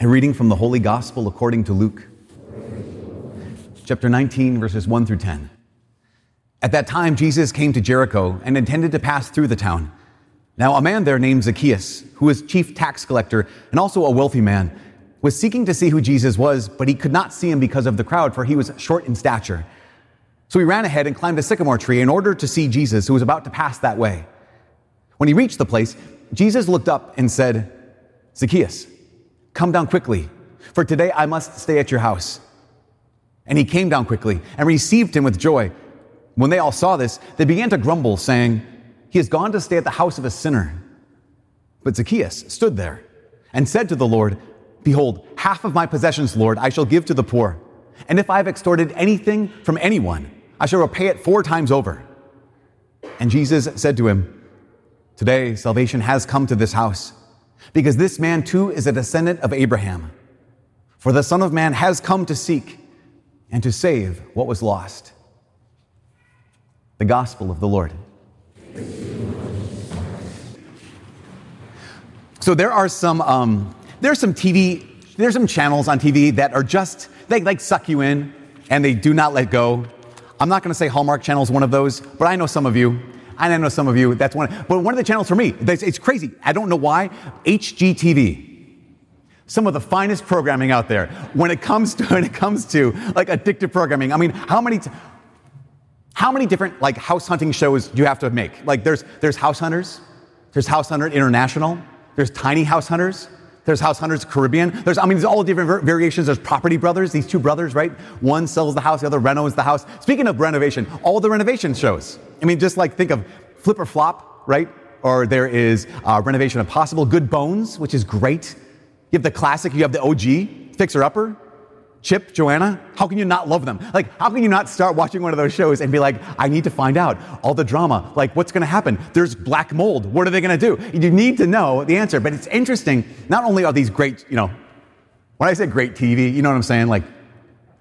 A reading from the Holy Gospel according to Luke, chapter 19, verses 1 through 10. At that time, Jesus came to Jericho and intended to pass through the town. Now, a man there named Zacchaeus, who was chief tax collector and also a wealthy man, was seeking to see who Jesus was, but he could not see him because of the crowd, for he was short in stature. So he ran ahead and climbed a sycamore tree in order to see Jesus, who was about to pass that way. When he reached the place, Jesus looked up and said, Zacchaeus, Come down quickly, for today I must stay at your house. And he came down quickly and received him with joy. When they all saw this, they began to grumble, saying, He has gone to stay at the house of a sinner. But Zacchaeus stood there and said to the Lord, Behold, half of my possessions, Lord, I shall give to the poor. And if I have extorted anything from anyone, I shall repay it four times over. And Jesus said to him, Today salvation has come to this house because this man too is a descendant of Abraham. For the Son of Man has come to seek and to save what was lost. The Gospel of the Lord. So there are some um, there's some TV there's some channels on TV that are just they like suck you in and they do not let go. I'm not going to say Hallmark Channel is one of those, but I know some of you. I know some of you, that's one, but one of the channels for me, it's crazy. I don't know why. HGTV. Some of the finest programming out there when it comes to, when it comes to like addictive programming. I mean, how many, t- how many different like house hunting shows do you have to make? Like there's, there's House Hunters, there's House Hunter International, there's Tiny House Hunters, there's House Hunters Caribbean. There's, I mean, there's all different variations. There's Property Brothers, these two brothers, right? One sells the house, the other renovates the house. Speaking of renovation, all the renovation shows. I mean, just like think of Flip or Flop, right? Or there is uh, Renovation Impossible, Good Bones, which is great. You have the classic, you have the OG, Fixer Upper, Chip, Joanna, how can you not love them? Like, how can you not start watching one of those shows and be like, I need to find out all the drama? Like, what's going to happen? There's black mold. What are they going to do? You need to know the answer. But it's interesting. Not only are these great, you know, when I say great TV, you know what I'm saying? Like,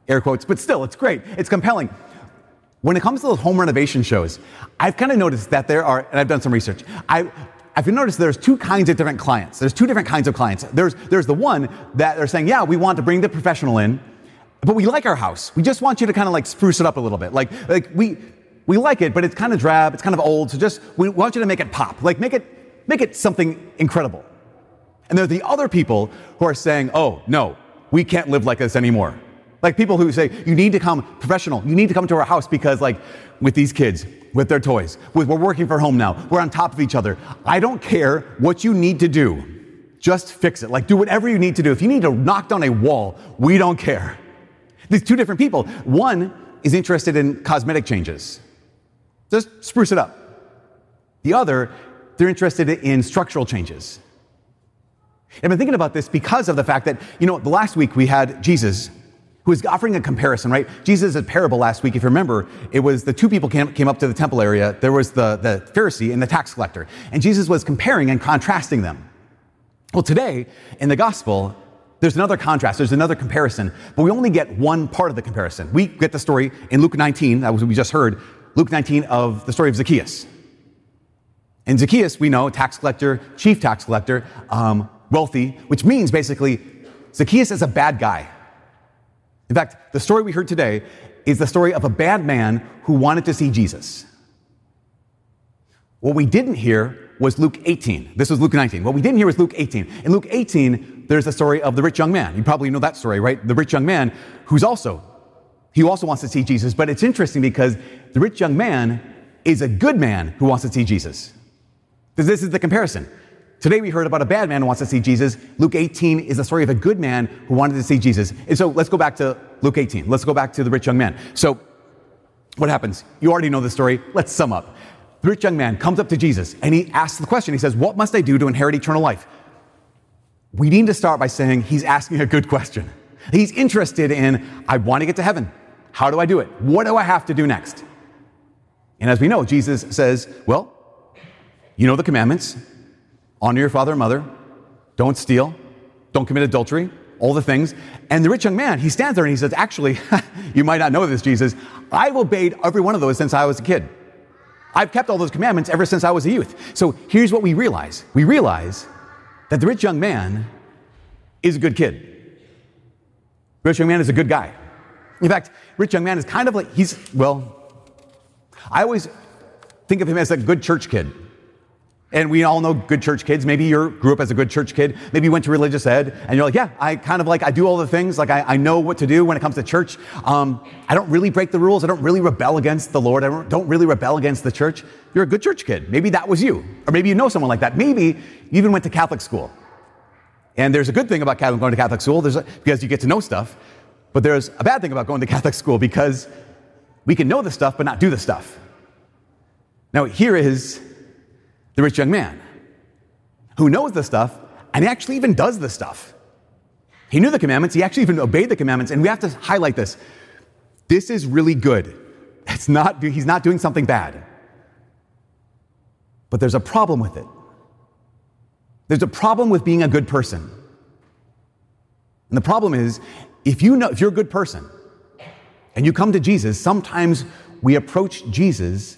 air quotes, but still, it's great. It's compelling. When it comes to those home renovation shows, I've kind of noticed that there are, and I've done some research, I, I've notice, there's two kinds of different clients. There's two different kinds of clients. There's, there's the one that they're saying, yeah, we want to bring the professional in, but we like our house. We just want you to kind of like spruce it up a little bit. Like, like we, we like it, but it's kind of drab, it's kind of old, so just, we want you to make it pop. Like, make it, make it something incredible. And there's the other people who are saying, oh, no, we can't live like this anymore. Like people who say, you need to come professional, you need to come to our house because, like, with these kids, with their toys. We're working for home now. We're on top of each other. I don't care what you need to do. Just fix it. Like do whatever you need to do. If you need to knock down a wall, we don't care. These two different people. One is interested in cosmetic changes. Just spruce it up. The other, they're interested in structural changes. I've been thinking about this because of the fact that, you know, the last week we had Jesus who is offering a comparison, right? Jesus' a parable last week, if you remember, it was the two people came, came up to the temple area. There was the, the Pharisee and the tax collector. And Jesus was comparing and contrasting them. Well, today in the gospel, there's another contrast, there's another comparison, but we only get one part of the comparison. We get the story in Luke 19, that was what we just heard, Luke 19 of the story of Zacchaeus. And Zacchaeus, we know, tax collector, chief tax collector, um, wealthy, which means basically Zacchaeus is a bad guy. In fact, the story we heard today is the story of a bad man who wanted to see Jesus. What we didn't hear was Luke 18. This was Luke 19. What we didn't hear was Luke 18. In Luke 18, there's the story of the rich young man. You probably know that story, right? The rich young man who's also, he also wants to see Jesus. But it's interesting because the rich young man is a good man who wants to see Jesus. Because This is the comparison. Today we heard about a bad man who wants to see Jesus. Luke 18 is the story of a good man who wanted to see Jesus. And so let's go back to Luke 18. Let's go back to the rich young man. So what happens? You already know the story. Let's sum up. The rich young man comes up to Jesus and he asks the question. He says, What must I do to inherit eternal life? we need to start by saying he's asking a good question. He's interested in, I want to get to heaven. How do I do it? What do I have to do next? And as we know, Jesus says, Well, you know the commandments honor your father and mother, don't steal, don't commit adultery, all the things. And the rich young man, he stands there and he says, Actually, you might not know this, Jesus. I've obeyed every one of those since I was a kid. I've kept all those commandments ever since I was a youth. So here's what we realize we realize that the rich young man is a good kid. Rich young man is a good guy. In fact, rich young man is kind of like, he's, well, I always think of him as a good church kid. And we all know good church kids. Maybe you grew up as a good church kid. Maybe you went to religious ed and you're like, yeah, I kind of like, I do all the things. Like, I, I know what to do when it comes to church. Um, I don't really break the rules. I don't really rebel against the Lord. I don't, really rebel against the church. You're a good church kid. Maybe that was you. Or maybe you know someone like that. Maybe you even went to Catholic school. And there's a good thing about going to Catholic school a, because you get to know stuff. But there's a bad thing about going to Catholic school because we can know the stuff but not do the stuff. Now, here is the rich young man who knows the stuff and he actually even does the stuff. He knew the commandments, he actually even obeyed the commandments, and we have to highlight this. This is really good. It's not, he's not doing something bad. But there's a problem with it. There's a problem with being a good person. And the problem is, if you know, if you're a good person and you come to Jesus, sometimes we approach Jesus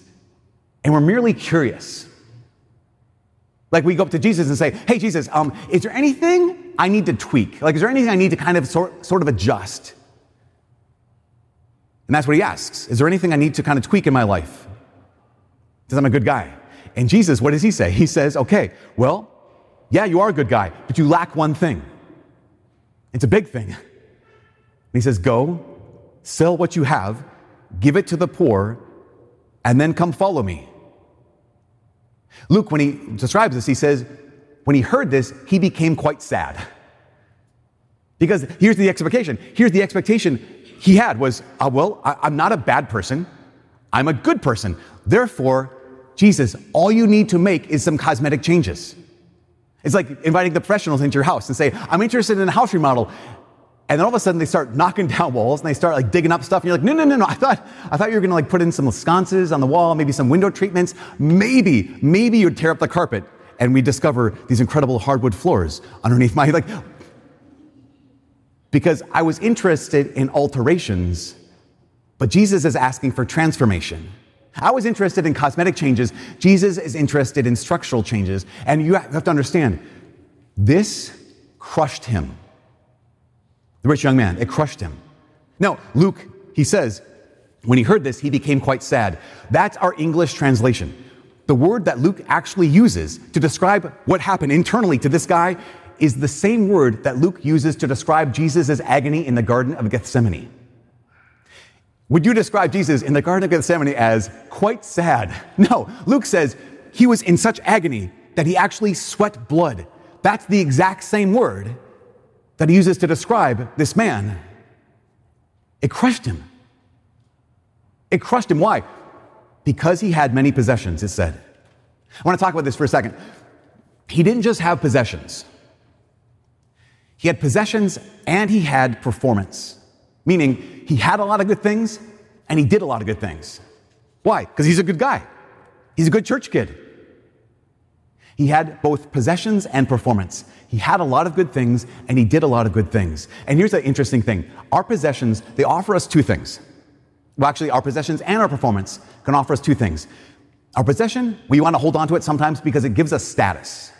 and we're merely curious. Like we go up to Jesus and say, Hey, Jesus, um, is there anything I need to tweak? Like, is there anything I need to kind of sort, sort of adjust? And that's what he asks. Is there anything I need to kind of tweak in my life? Because I'm a good guy. And Jesus, what does he say? He says, Okay, well, yeah, you are a good guy, but you lack one thing. It's a big thing. And he says, Go, sell what you have, give it to the poor, and then come follow me. Luke, when he describes this, he says, when he heard this, he became quite sad. Because here's the expectation. Here's the expectation he had was, uh, well, I, I'm not a bad person. I'm a good person. Therefore, Jesus, all you need to make is some cosmetic changes. It's like inviting the professionals into your house and say, I'm interested in a house remodel. And then all of a sudden they start knocking down walls and they start like digging up stuff. And you're like, no, no, no, no. I thought, I thought you were going to like put in some sconces on the wall, maybe some window treatments. Maybe, maybe you'd tear up the carpet and we discover these incredible hardwood floors underneath my, like, because I was interested in alterations, but Jesus is asking for transformation. I was interested in cosmetic changes. Jesus is interested in structural changes. And you have to understand, this crushed him. The rich young man, it crushed him. Now, Luke, he says, when he heard this, he became quite sad. That's our English translation. The word that Luke actually uses to describe what happened internally to this guy is the same word that Luke uses to describe Jesus' agony in the Garden of Gethsemane. Would you describe Jesus in the Garden of Gethsemane as quite sad? No, Luke says he was in such agony that he actually sweat blood. That's the exact same word that he uses to describe this man. It crushed him. It crushed him. Why? Because he had many possessions, it said. I want to talk about this for a second. He didn't just have possessions, he had possessions and he had performance, meaning he had a lot of good things and he did a lot of good things. Why? Because he's a good guy, he's a good church kid. He had both possessions and performance. He had a lot of good things and he did a lot of good things. And here's the interesting thing our possessions, they offer us two things. Well, actually, our possessions and our performance can offer us two things. Our possession, we want to hold on to it sometimes because it gives us status.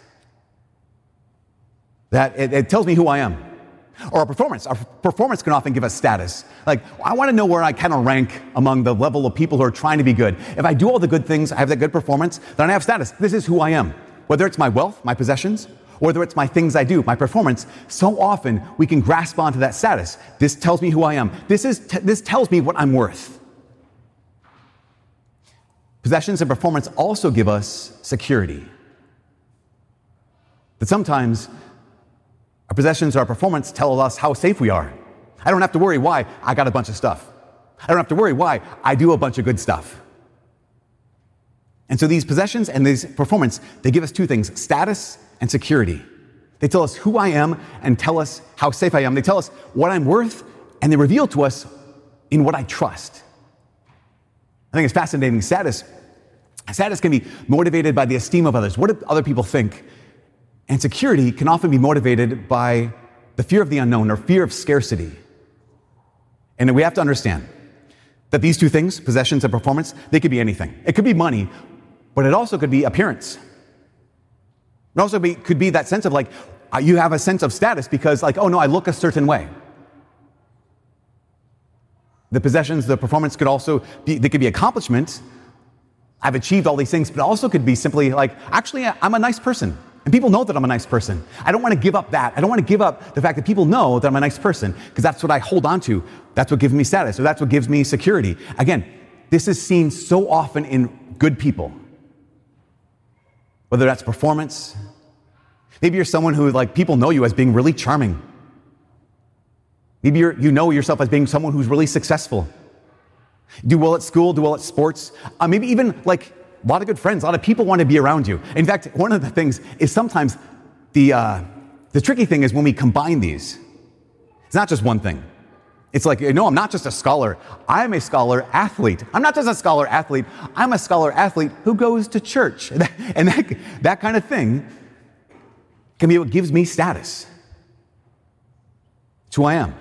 That it, it tells me who I am. Or our performance. Our performance can often give us status. Like, I want to know where I kind of rank among the level of people who are trying to be good. If I do all the good things, I have that good performance, then I have status. This is who I am. Whether it's my wealth, my possessions, whether it's my things I do, my performance, so often we can grasp onto that status. This tells me who I am. This, is t- this tells me what I'm worth. Possessions and performance also give us security. That sometimes our possessions or our performance tell us how safe we are. I don't have to worry why I got a bunch of stuff. I don't have to worry why I do a bunch of good stuff. And so these possessions and these performance, they give us two things status and security. They tell us who I am and tell us how safe I am. They tell us what I'm worth and they reveal to us in what I trust. I think it's fascinating. Status, status can be motivated by the esteem of others. What do other people think? And security can often be motivated by the fear of the unknown or fear of scarcity. And we have to understand that these two things, possessions and performance, they could be anything. It could be money, but it also could be appearance. It also be, could be that sense of like, uh, you have a sense of status because, like, oh no, I look a certain way. The possessions, the performance could also be, they could be accomplishments. I've achieved all these things, but also could be simply like, actually, I'm a nice person. And people know that I'm a nice person. I don't want to give up that. I don't want to give up the fact that people know that I'm a nice person because that's what I hold on to. That's what gives me status or that's what gives me security. Again, this is seen so often in good people. Whether that's performance, maybe you're someone who like people know you as being really charming. Maybe you know yourself as being someone who's really successful. Do well at school, do well at sports. Uh, maybe even like a lot of good friends, a lot of people want to be around you. In fact, one of the things is sometimes the, uh, the tricky thing is when we combine these, it's not just one thing. It's like, no, I'm not just a scholar. I'm a scholar athlete. I'm not just a scholar athlete. I'm a scholar athlete who goes to church. And that, that kind of thing can be what gives me status. It's who I am.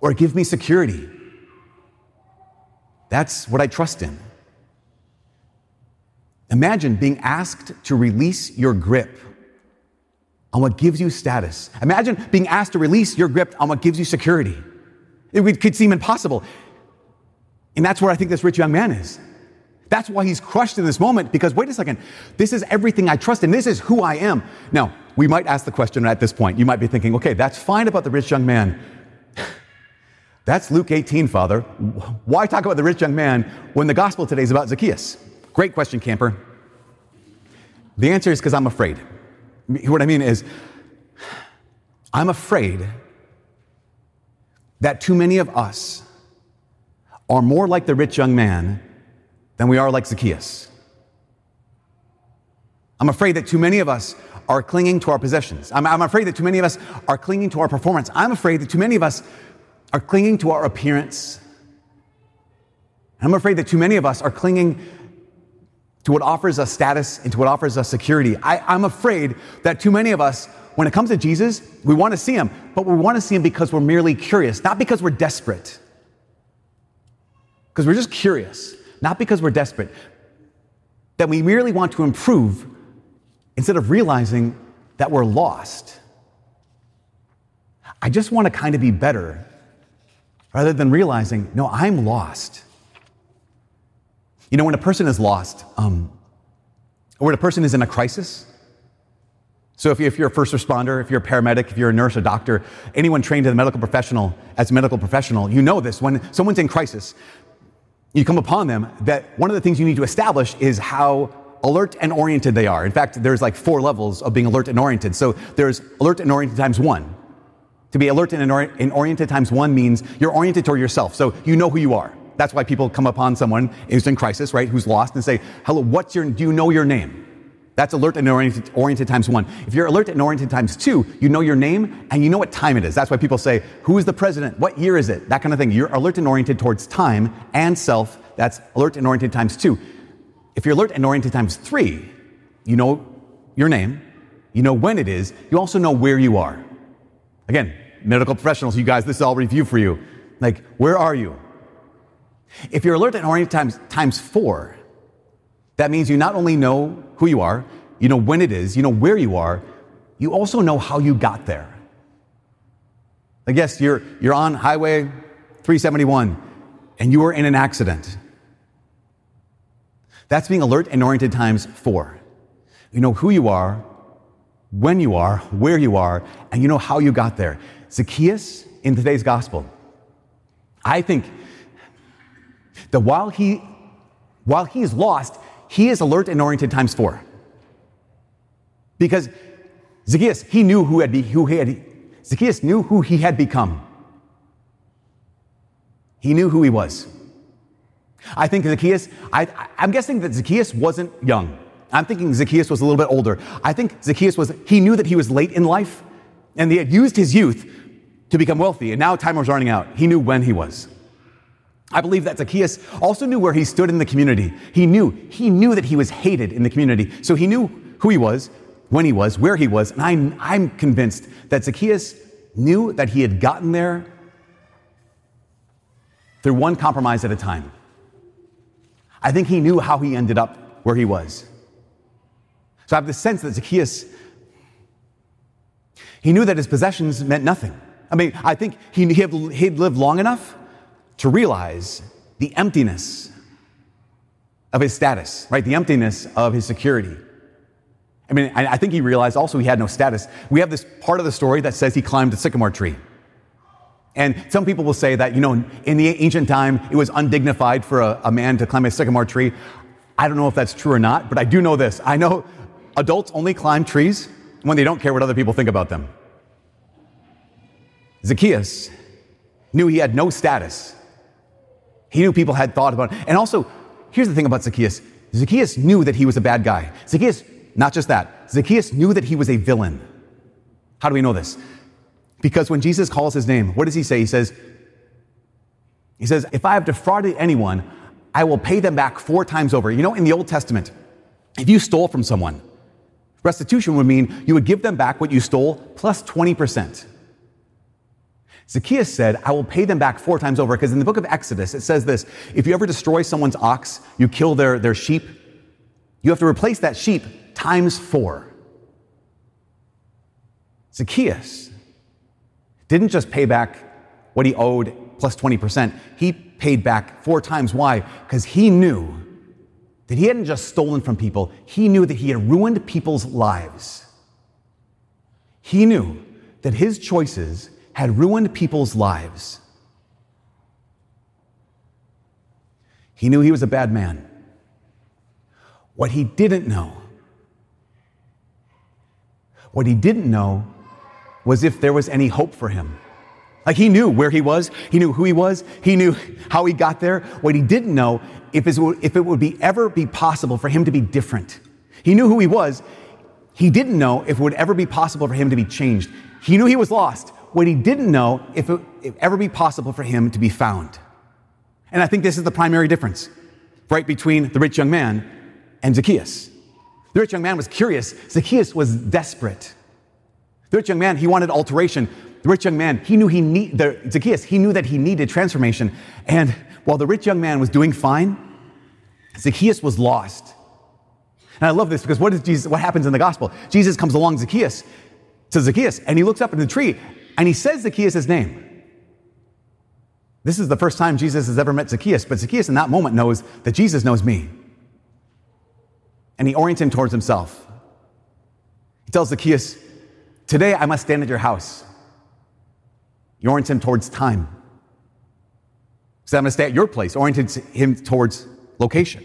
Or give me security. That's what I trust in. Imagine being asked to release your grip on what gives you status. Imagine being asked to release your grip on what gives you security. It could seem impossible. And that's where I think this rich young man is. That's why he's crushed in this moment because wait a second, this is everything I trust and this is who I am. Now, we might ask the question at this point. You might be thinking, okay, that's fine about the rich young man. That's Luke 18, Father. Why talk about the rich young man when the gospel today is about Zacchaeus? Great question, camper. The answer is because I'm afraid. What I mean is, I'm afraid that too many of us are more like the rich young man than we are like Zacchaeus. I'm afraid that too many of us are clinging to our possessions. I'm, I'm, afraid that too many of us are clinging to our performance. I'm afraid that too many of us are clinging to our appearance. I'm afraid that too many of us are clinging to what offers us status and to what offers us security. I, am afraid that too many of us, when it comes to Jesus, we want to see him, but we want to see him because we're merely curious, not because we're desperate. Because we're just curious, not because we're desperate. That we merely want to improve instead of realizing that we're lost. I just want to kind of be better rather than realizing, no, I'm lost. You know, when a person is lost, um, or when a person is in a crisis, so if, you, are a first responder, if you're a paramedic, if you're a nurse, a doctor, anyone trained as a medical professional, as a medical professional, you know this. When someone's in crisis, you come upon them that one of the things you need to establish is how alert and oriented they are. In fact, there's like four levels of being alert and oriented. So there's alert and oriented times one. To be alert and, oriented times one means you're oriented toward yourself. So you know who you are. That's why people come upon someone who's in crisis, right, who's lost and say, hello, what's your, do you know your name? That's alert and oriented, oriented, times one. If you're alert and oriented times two, you know your name and you know what time it is. That's why people say, who is the president? What year is it? That kind of thing. You're alert and oriented towards time and self. That's alert and oriented times two. If you're alert and oriented times three, you know your name, you know when it is, you also know where you are. Again, medical professionals, you guys, this is all review for you. Like, where are you? If you're alert and oriented times, times four, that means you not only know who you are, you know when it is, you know where you are, you also know how you got there. I guess you're, you're on Highway 371 and you were in an accident. That's being alert and oriented times four. You know who you are, when you are, where you are, and you know how you got there. Zacchaeus in today's gospel, I think that while he, while he is lost, he is alert and oriented times four. Because Zacchaeus, he knew who, had be, who he had, Zacchaeus knew who he had become. He knew who he was. I think Zacchaeus, I, I'm guessing that Zacchaeus wasn't young. I'm thinking Zacchaeus was a little bit older. I think Zacchaeus was, he knew that he was late in life and he had used his youth to become wealthy. And now time was running out. He knew when he was. I believe that Zacchaeus also knew where he stood in the community. He knew, he knew that he was hated in the community. So he knew who he was, when he was, where he was. And I'm, I'm convinced that Zacchaeus knew that he had gotten there through one compromise at a time. I think he knew how he ended up where he was. So I have the sense that Zacchaeus, he knew that his possessions meant nothing. I mean, I think he, he'd lived long enough to realize the emptiness of his status, right? The emptiness of his security. I mean, I, think he realized also he had no status. We have this part of the story that says he climbed a sycamore tree. And some people will say that, you know, in the ancient time, it was undignified for a, a, man to climb a sycamore tree. I don't know if that's true or not, but I do know this. I know adults only climb trees when they don't care what other people think about them. Zacchaeus knew he had no status. He knew people had thought about it. And also, here's the thing about Zacchaeus Zacchaeus knew that he was a bad guy. Zacchaeus, not just that, Zacchaeus knew that he was a villain. How do we know this? Because when Jesus calls his name, what does he say? He says, he says, if I have defrauded anyone, I will pay them back four times over. You know, in the Old Testament, if you stole from someone, restitution would mean you would give them back what you stole plus 20%. Zacchaeus said, I will pay them back four times over. Because in the book of Exodus, it says this if you ever destroy someone's ox, you kill their, their sheep, you have to replace that sheep times four. Zacchaeus didn't just pay back what he owed plus 20%, he paid back four times. Why? Because he knew that he hadn't just stolen from people, he knew that he had ruined people's lives. He knew that his choices had ruined people's lives. He knew he was a bad man. What he didn't know, what he didn't know was if there was any hope for him. Like he knew where he was, he knew who he was, he knew how he got there. What he didn't know if, it would be ever be possible for him to be different. He knew who he was. He didn't know if it would ever be possible for him to be changed. He knew he was lost. What he didn't know if it if ever be possible for him to be found. And I think this is the primary difference, right, between the rich young man and Zacchaeus. The rich young man was curious. Zacchaeus was desperate. The rich young man, he wanted alteration. The rich young man, he knew he need the Zacchaeus, he knew that he needed transformation. And while the rich young man was doing fine, Zacchaeus was lost. And I love this because what is Jesus, what happens in the gospel? Jesus comes along Zacchaeus to Zacchaeus and he looks up in the tree and he says Zacchaeus' his name. This is the first time Jesus has ever met Zacchaeus, but Zacchaeus in that moment knows that Jesus knows me. And he orients him towards himself. He tells Zacchaeus, Today I must stand at your house. He orients him towards time. So I'm going to stay at your place, oriented him towards location.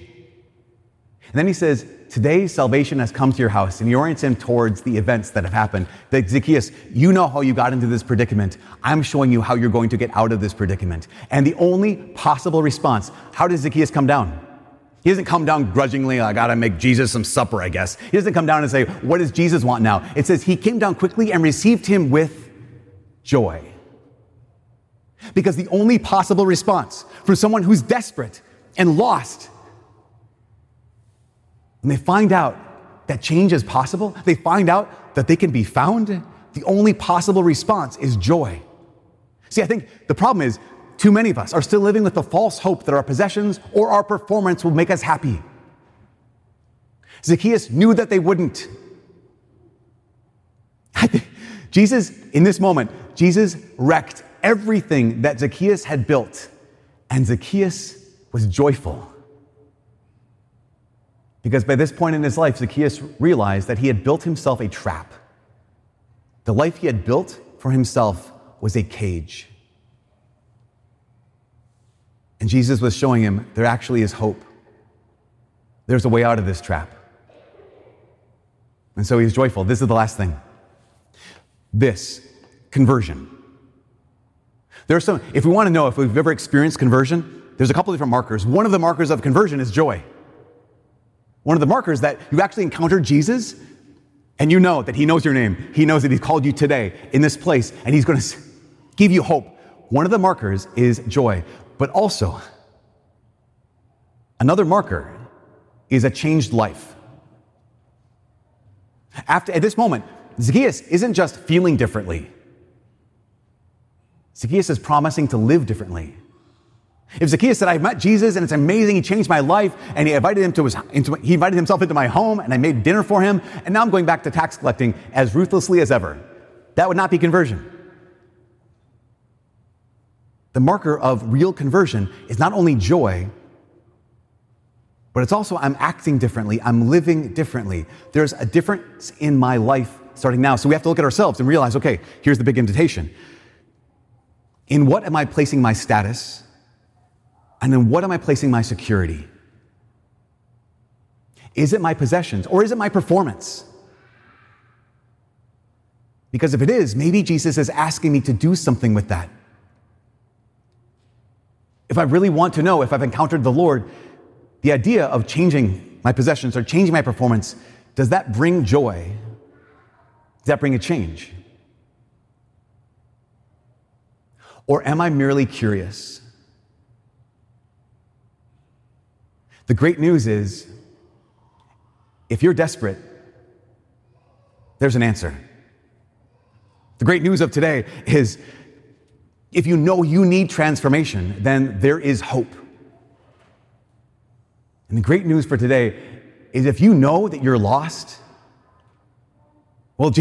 And then he says, Today salvation has come to your house, and he orients him towards the events that have happened. That Zacchaeus, you know how you got into this predicament. I'm showing you how you're going to get out of this predicament. And the only possible response, how does Zacchaeus come down? He doesn't come down grudgingly, I gotta make Jesus some supper, I guess. He doesn't come down and say, What does Jesus want now? It says he came down quickly and received him with joy. Because the only possible response from someone who's desperate and lost, when they find out that change is possible, they find out that they can be found, the only possible response is joy. See, I think the problem is too many of us are still living with the false hope that our possessions or our performance will make us happy. Zacchaeus knew that they wouldn't. Jesus, in this moment, Jesus wrecked everything that Zacchaeus had built, and Zacchaeus was joyful. Because by this point in his life, Zacchaeus realized that he had built himself a trap. The life he had built for himself was a cage. And Jesus was showing him there actually is hope. There's a way out of this trap. And so he's joyful. This is the last thing. This conversion. There's some, if we want to know if we've ever experienced conversion, there's a couple different markers. One of the markers of conversion is joy. One of the markers that you actually encountered Jesus and you know that He knows your name. He knows that He's called you today in this place and He's going to give you hope. One of the markers is joy, but also another marker is a changed life. After, at this moment, Zacchaeus isn't just feeling differently. Zacchaeus is promising to live differently. If Zacchaeus said, I've met Jesus and it's amazing, he changed my life, and he invited him to his, into, he invited himself into my home, and I made dinner for him, and now I'm going back to tax collecting as ruthlessly as ever. That would not be conversion. The marker of real conversion is not only joy, but it's also I'm acting differently, I'm living differently. There's a difference in my life starting now. So we have to look at ourselves and realize okay, here's the big invitation. In what am I placing my status? And then what am I placing my security? Is it my possessions or is it my performance? Because if it is, maybe Jesus is asking me to do something with that. If I really want to know if I've encountered the Lord, the idea of changing my possessions or changing my performance, does that bring joy? Does that bring a change? Or am I merely curious? The great news is if you're desperate, there's an answer. The great news of today is if you know you need transformation, then there is hope. And the great news for today is if you know that you're lost, well,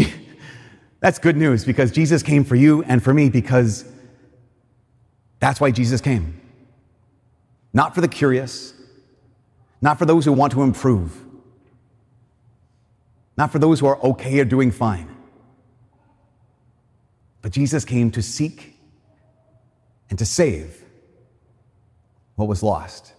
that's good news because Jesus came for you and for me because that's why Jesus came. Not for the curious, not for those who want to improve, not for those who are okay or doing fine. But Jesus came to seek and to save what was lost.